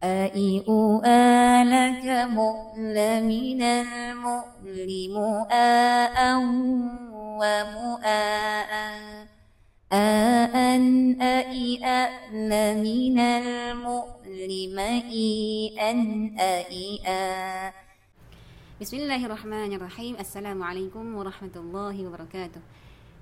آي أوآ المؤل مؤاء ومؤاء آن أئ أأل المؤلم أن أئأ بسم الله الرحمن الرحيم. السلام عليكم ورحمة الله وبركاته.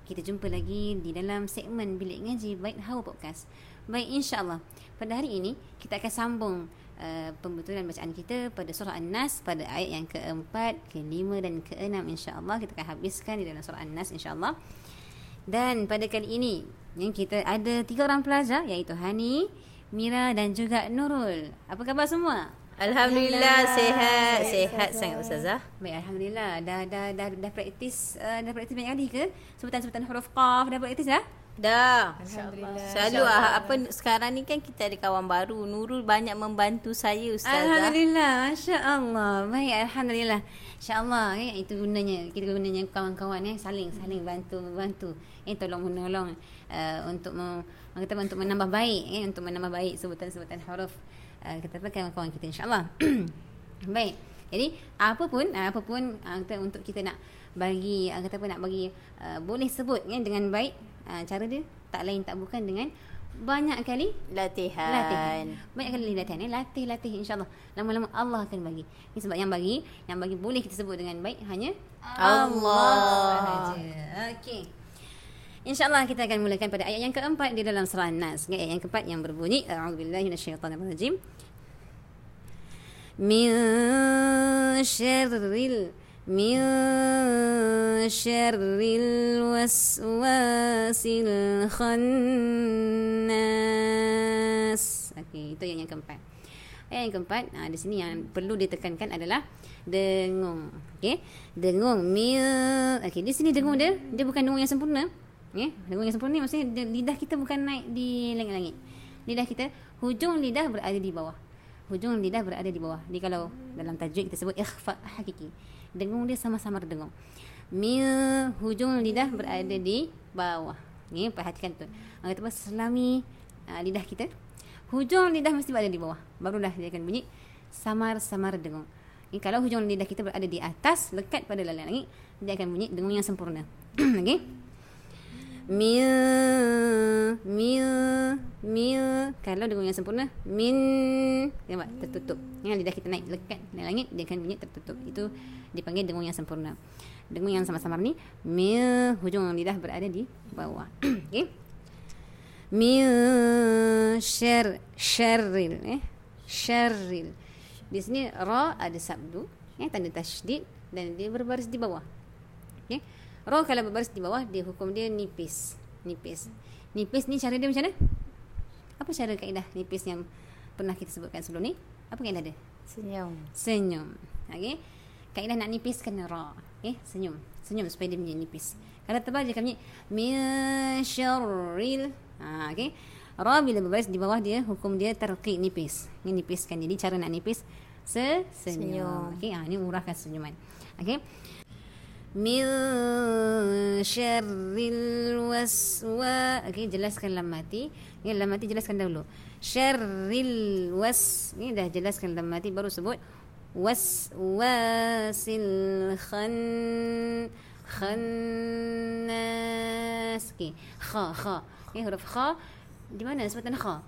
Kita jumpa lagi di dalam segmen Bilik Ngaji Baik Hawa Podcast. Baik insya-Allah. Pada hari ini kita akan sambung uh, pembetulan bacaan kita pada surah An-Nas pada ayat yang keempat, kelima dan keenam insya-Allah kita akan habiskan di dalam surah An-Nas insya-Allah. Dan pada kali ini yang kita ada tiga orang pelajar iaitu Hani, Mira dan juga Nurul. Apa khabar semua? Alhamdulillah sihat, sihat sangat ustazah. Baik, alhamdulillah. Dah dah dah dah praktis uh, dah praktis banyak kali ke? Sebutan-sebutan huruf qaf dah praktis dah? Dah. Alhamdulillah. Selalu ah, apa sekarang ni kan kita ada kawan baru. Nurul banyak membantu saya ustazah. Alhamdulillah, masya-Allah. Baik, alhamdulillah. Insya-Allah eh, itu gunanya kita gunanya kawan-kawan eh saling saling bantu membantu. Eh tolong menolong uh, untuk mem, kata untuk menambah baik eh untuk menambah baik sebutan-sebutan huruf uh, kita kawan-kawan kita insya-Allah. baik. Jadi apa pun apa pun uh, kita untuk kita nak bagi uh, kata apa nak bagi uh, boleh sebut ya dengan baik uh, cara dia tak lain tak bukan dengan banyak kali latihan. latihan. Banyak kali latihan eh latih latih insyaallah. Lama-lama Allah akan bagi. Ini sebab yang bagi yang bagi boleh kita sebut dengan baik hanya Allah. sahaja. Okey. InsyaAllah kita akan mulakan pada ayat yang keempat di dalam surah An-Nas. Ayat yang keempat yang berbunyi A'udzubillahi minasyaitonirrajim. Min syarril min syarril waswasil khannas. Okey, itu yang yang keempat. Ayat yang keempat, ha, di sini yang perlu ditekankan adalah dengung. Okey, dengung mil. Okey, di sini dengung dia, dia bukan dengung yang sempurna. Okey, dengung yang sempurna ni maksudnya lidah kita bukan naik di langit-langit. Lidah kita, hujung lidah berada di bawah. Hujung lidah berada di bawah. Jadi kalau dalam tajwid kita sebut ikhfa hakiki. Dengung dia sama-sama dengung. Mil hujung lidah berada di bawah. Ni perhatikan tu. Kata apa? Selami uh, lidah kita. Hujung lidah mesti berada di bawah. Barulah dia akan bunyi samar-samar dengung. Ni kalau hujung lidah kita berada di atas, lekat pada langit, dia akan bunyi dengung yang sempurna. Okey? Mil Mil Mil Kalau dengung yang sempurna Min. Nampak tertutup. Yang lidah kita naik lekat Naik langit Dia akan bunyi tertutup. Itu dipanggil dengung yang sempurna. Dengung yang sama-sama ni Mil Hujung lidah berada di bawah. Okay Mil Syar Syarril eh? Syarril Di sini Ra ada sabdu eh, Tanda tasydid Dan dia berbaris di bawah. Okay Roh kalau berbaris di bawah dia hukum dia nipis. Nipis. Nipis ni cara dia macam mana? Apa cara kaedah nipis yang pernah kita sebutkan sebelum ni? Apa kaedah dia? Senyum. Senyum. Okey. Kaedah nak nipiskan ra. Okey, senyum. Senyum supaya dia menjadi nipis. Kalau tebal dia akan bunyi min syarril. Ha, okey. Ra bila berbaris di bawah dia hukum dia tarqiq nipis. Ini nipiskan. Jadi cara nak nipis se senyum. Okey, ha ni murahkan senyuman. Okey min syarril waswa okey jelaskan lam mati. Ni lam mati jelaskan dahulu. Syarril was ni dah jelaskan lam mati baru sebut was wasil khan khannas. Okey kha kha. Ni huruf kha di mana? Sebutan kha.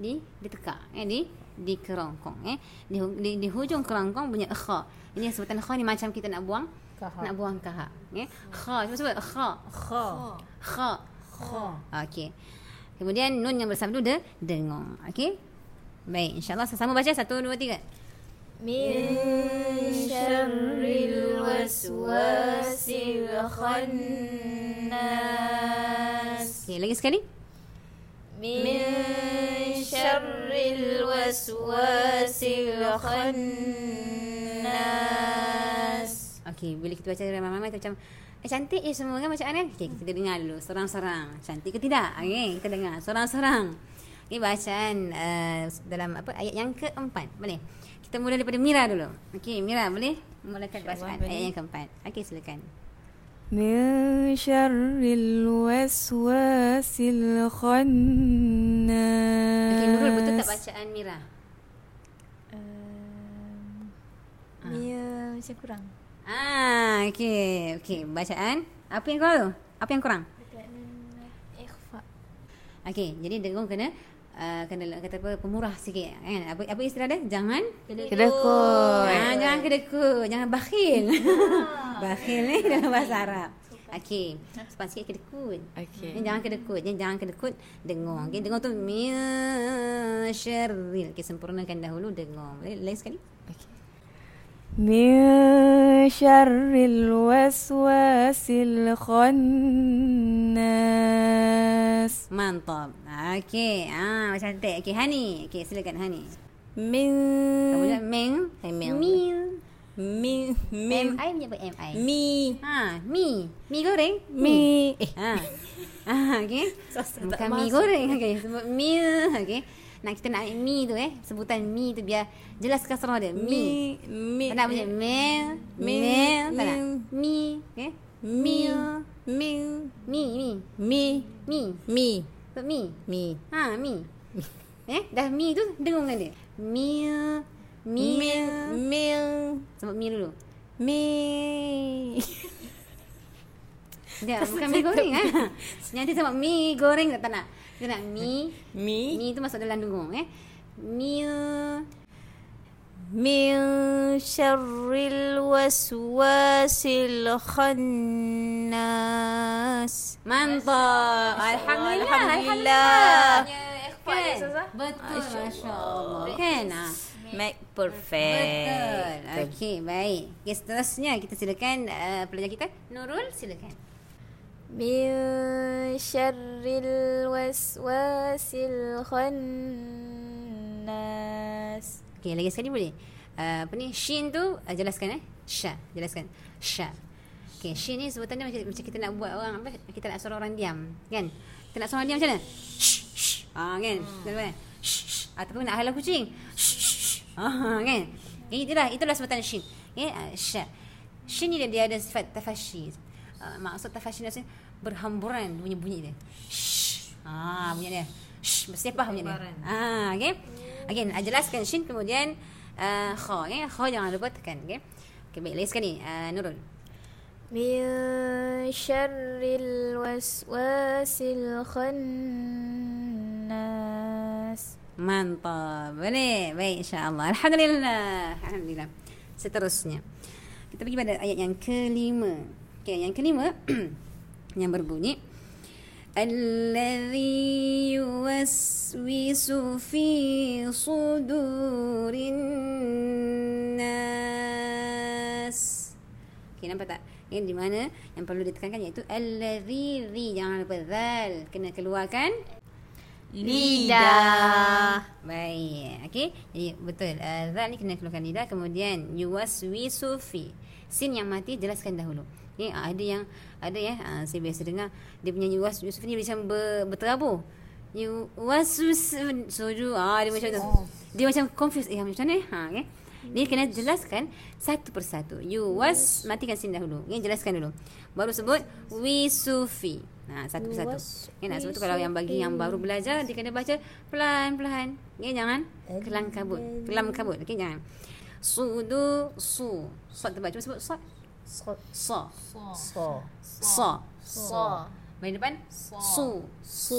Di di tekak eh di di kerangkong eh. Di, di, di hujung kerangkong punya kha. Ini sebutan kha ni macam kita nak buang kaha. nak buang kaha okey kha cuba sebut? Kha. Kha. kha. Kha. Okey. Kemudian nun yang bersabdu de dengung okey. Baik insyaallah sama baca. Satu dua tiga. Min syarril waswasil khannas. Okey lagi sekali. Min syarril waswasil khannas Okey, bila kita baca ramai-ramai macam eh, cantik je semua kan bacaan kan? Okey, kita dengar dulu serang-serang. Cantik ke tidak? Okey, kita dengar serang-serang. Okey, bacaan uh, dalam apa ayat yang keempat. Boleh? Kita mula daripada Mira dulu. Okey, Mira boleh mulakan bacaan ayat yang keempat. Okey, silakan. من شر الوسواس الخناس Okey, Nurul betul tak bacaan Mira? Um, Mia macam kurang. Ah, okey. Okey, bacaan. Apa yang kurang tu? Apa yang kurang? Ikhfa. Okey, jadi dengung kena uh, kena kata apa pemurah sikit kan. Apa apa istilah dia? Jangan Kedekut. Ah, jangan kedekut, jangan bakhil. bakhil ni dalam bahasa Arab. Okey, sebab sikit kedekut. Okey. Jangan kedekut, jangan kedekut dengung. Okey, dengung tu min syarril. Okey, sempurnakan dahulu dengung. Boleh lain sekali? من شر الوسواس الخناس Mantap. Okey, ah macam cantik. Okey, Hani. Okey, silakan Hani. Min Kamu cakap meng, Eh, meng. mil. Mi Mi M I punya apa M I? Mi Ha, mi. Mi goreng? Mi Eh Ha. Ah, okey. Bukan mi goreng. Okey, sebut mi. Okey. Nak kita nak mi tu eh. Sebutan mi tu biar jelas kasrah dia. Mi. Mi Mi Tak nak macam Mi. mel, tak nak. Mi. Mi, okey. Mi Mi Mi, mi, Mi mi. Mi Sebut mi. Mi Ha, mi. Eh, dah mi tu dengungkan dia. Mi, mi. Mil Mil Sebut mi dulu. Mi Dia bukan mi goreng ah. Nanti sebut mi goreng tak nak. Kita nak mi? Mi. Mi tu masuk dalam dengung eh? Mi Min syarril waswasil khannas. Mantap. Alhamdulillah Alhamdulillah, Alhamdulillah. Alhamdulillah. Alhamdulillah. Okay. Betul. Masya Allah. Kan? Ah. Make perfect. Betul. Okay baik. Okay, Seterusnya kita silakan uh, pelajar kita. Nurul silakan من شر الوسواس الخناس Okey, lagi sekali boleh. Uh, apa ni? Shin tu uh, jelaskan eh. Sha, jelaskan. Sha. Okey, shin ni sebutan dia macam, macam kita nak buat orang apa? Kita nak suruh orang diam, kan? Kita nak suruh orang diam macam mana? Shh, shh. Ah, kan? Hmm. Shh, shh. Ataupun nak halau kucing. Shh, shh. Ah, kan? Okay, itulah, itulah sebutan shin. Okay, uh, sha. Shin ni dia, dia ada sifat tafashi. Uh, maksud tafashi ni maksudnya berhamburan punya bunyi dia. Shh. ah bunyi dia. Shh, bersepah bunyi dia. ah okey. Again, I jelaskan shin kemudian uh, kha, okey. Kha jangan lupa tekan, okey. Okey, baik. Lagi sekali, uh, Nurul. Min syarril waswasil khannas. Mantap. Boleh. Baik, insyaAllah. Alhamdulillah. Alhamdulillah. Seterusnya. Kita pergi pada ayat yang kelima. Okey, yang kelima. yang berbunyi. Alladhi yuwaswisu fi sudurin nas. Okay, nampak tak? Yang di mana yang perlu ditekankan iaitu alladhi ri. Jangan lupa zal. Kena keluarkan Lidah Baik. Okey. Jadi betul. Uh, zal ni kena keluarkan lidah. Kemudian yuwaswisu fi. Sin yang mati jelaskan dahulu. Okay, uh, ada yang ada ya uh, saya biasa dengar dia punya yuwaswisu ni macam ber, berterabur. Yuwaswis suju. Ah dia macam tu. Dia macam confused. Eh macam mana? Ha okey. Dia kena jelaskan satu persatu. Yuwas matikan sin dahulu. Okay, jelaskan dulu. Baru sebut wisufi. Ha, satu persatu. Okay, nak sebut tu kalau yang bagi yang baru belajar dia kena baca pelan-pelan. Okay, jangan kelam kabut. Kelam kabut. Okay, jangan. Sudu su. Sot tebal. Cuba sebut. So. So. So So. So Baik depan. Su. Su.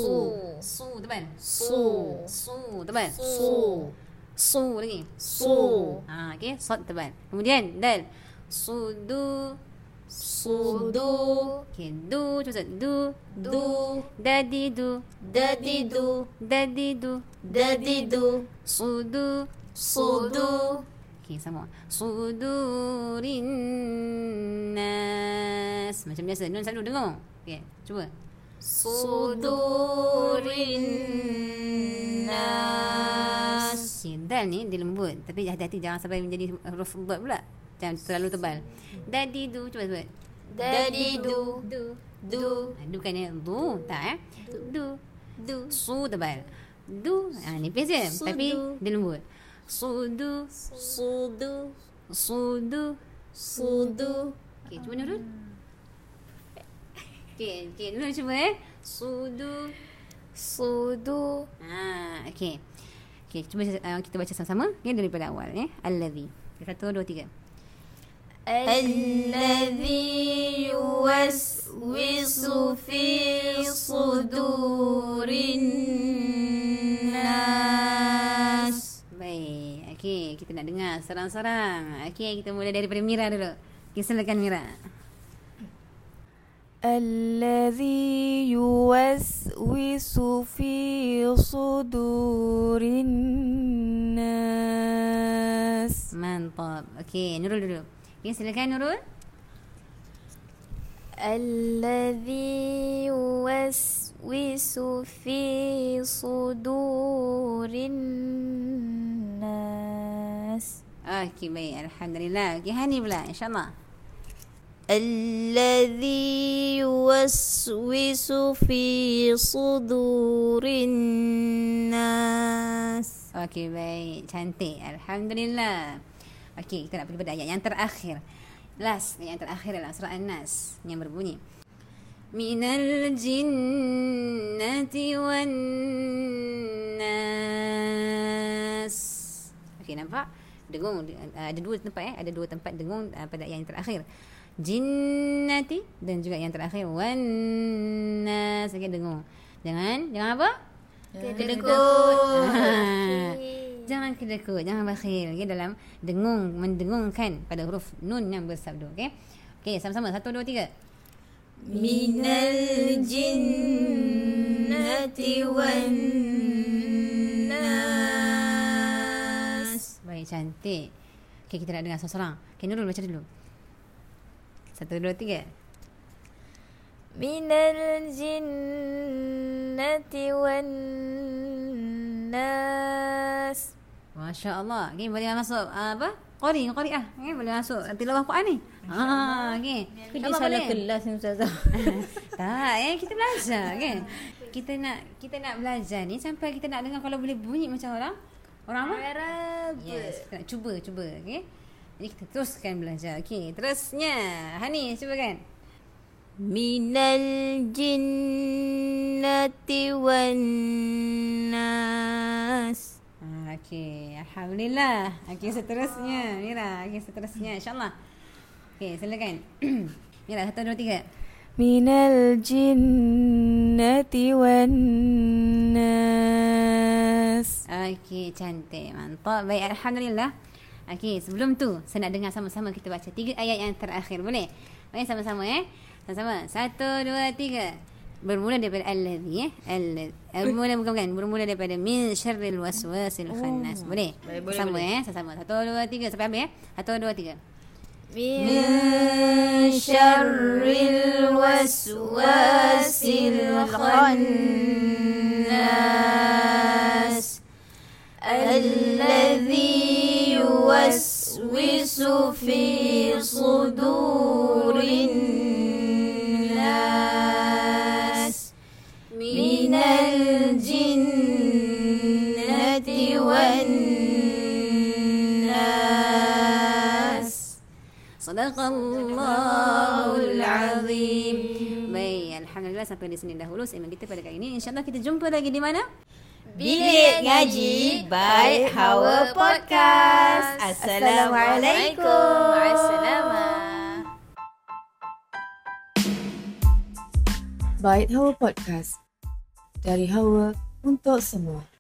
Su tebal. Su. Su tebal. Su Su lagi. Su Ha, okey, sod tebal. Kemudian dal. Sudu. Sudu Okey, du cuba sebut. Du. Du Dadi du. Dadidu Dadi du. Dadidu Sudu. Sudu Okey, sama. Sudurin nas. Macam biasa. Nun selalu dengar. Okey, cuba. Sudurin nas Okey, dal ni dia lembut. Tapi hati-hati jangan sampai menjadi huruf dot pula. Jangan terlalu tebal. Dadi du. Cuba sebut. Dadidu Du. Du Ha, Du kan ya Du Tak eh Du Du Su tebal Du ha, Nipis je. Tapi dia lembut Sudu Sudu Sudu Sudu Okay cuba Nurul Okay, okay Nurul cuba eh Sudu Sudu Ha, okay Okey, cuba uh, kita baca sama-sama ya daripada awal ya. Allazi. Satu, dua, tiga. الذي يوسوس في صدور الناس nak dengar serang-serang. Okey, kita mula daripada Mira dulu. Okey, silakan Mira. الذي يوسوس في صدور الناس Mantap. Okey, Nurul dulu. Okey, silakan Nurul. الذي يوسوس في صدور الناس Okey, baik. Alhamdulillah. Okey, Hani pula. InsyaAllah. الذي يوسوس في صدور الناس Okey, baik. Cantik. Alhamdulillah. Okey, kita nak pergi pada ayat yang terakhir. Last, ayat yang terakhir adalah surah An-Nas yang berbunyi. Minal jinnati wan nas. Okey, nampak? dengung uh, ada dua tempat eh. Ada dua tempat dengung uh, pada yang terakhir. Jinnati dan juga yang terakhir. Wanna sakit dengung. Jangan jangan apa? Kedekut. Jangan kedekut jangan bakhil. Okay? dalam dengung mendengungkan pada huruf nun yang bersabdu. Okey? Okey sama-sama. Satu dua tiga. Minal jinnati wanna cantik Okay kita nak dengar seorang-seorang Okay Nurul baca dulu Satu dua tiga Minal jinnati wan nas Masya Allah Okay boleh masuk uh, apa? Qari, Qari ah. Okay, boleh masuk. Nanti lawah Quran ni. Ha, ah, okey. Kita salah kelas ni ustazah. tak, eh kita belajar, okey. Kita nak kita nak belajar ni sampai kita nak dengar kalau boleh bunyi macam orang. Orang apa? Arab. Yes, kita nak cuba, cuba. Okay. Jadi kita teruskan belajar. Okay, terusnya. Hani, cuba kan? Minal jinnati wan nas. Ah, okay, Alhamdulillah. Okay, seterusnya. Mira, okay, seterusnya. InsyaAllah. Okay, silakan. Mira, satu, dua, tiga. Minal jinnati wan nas. Okey, cantik. Mantap. Baik, Alhamdulillah. Okey, sebelum tu, saya nak dengar sama-sama kita baca tiga ayat yang terakhir. Boleh? Baik, sama-sama eh. Sama-sama. Satu, dua, tiga. Bermula daripada Al-Ladhi eh? eh. Bermula, bukan, bukan. Bermula daripada Min syarril waswasil oh. khannas. Boleh? Baik, boleh, sama, boleh. Eh? Sama-sama. Satu, dua, tiga. Sampai habis eh. Satu, dua, tiga. Min syarril waswasil khannas. Azim. Baik, alhamdulillah sampai di sini dahulu segmen kita pada kali ini. InsyaAllah kita jumpa lagi di mana? Bilik Ngaji by Hawa Podcast. Assalamualaikum. Assalamualaikum. Bait Hawa Podcast. Dari Hawa untuk semua.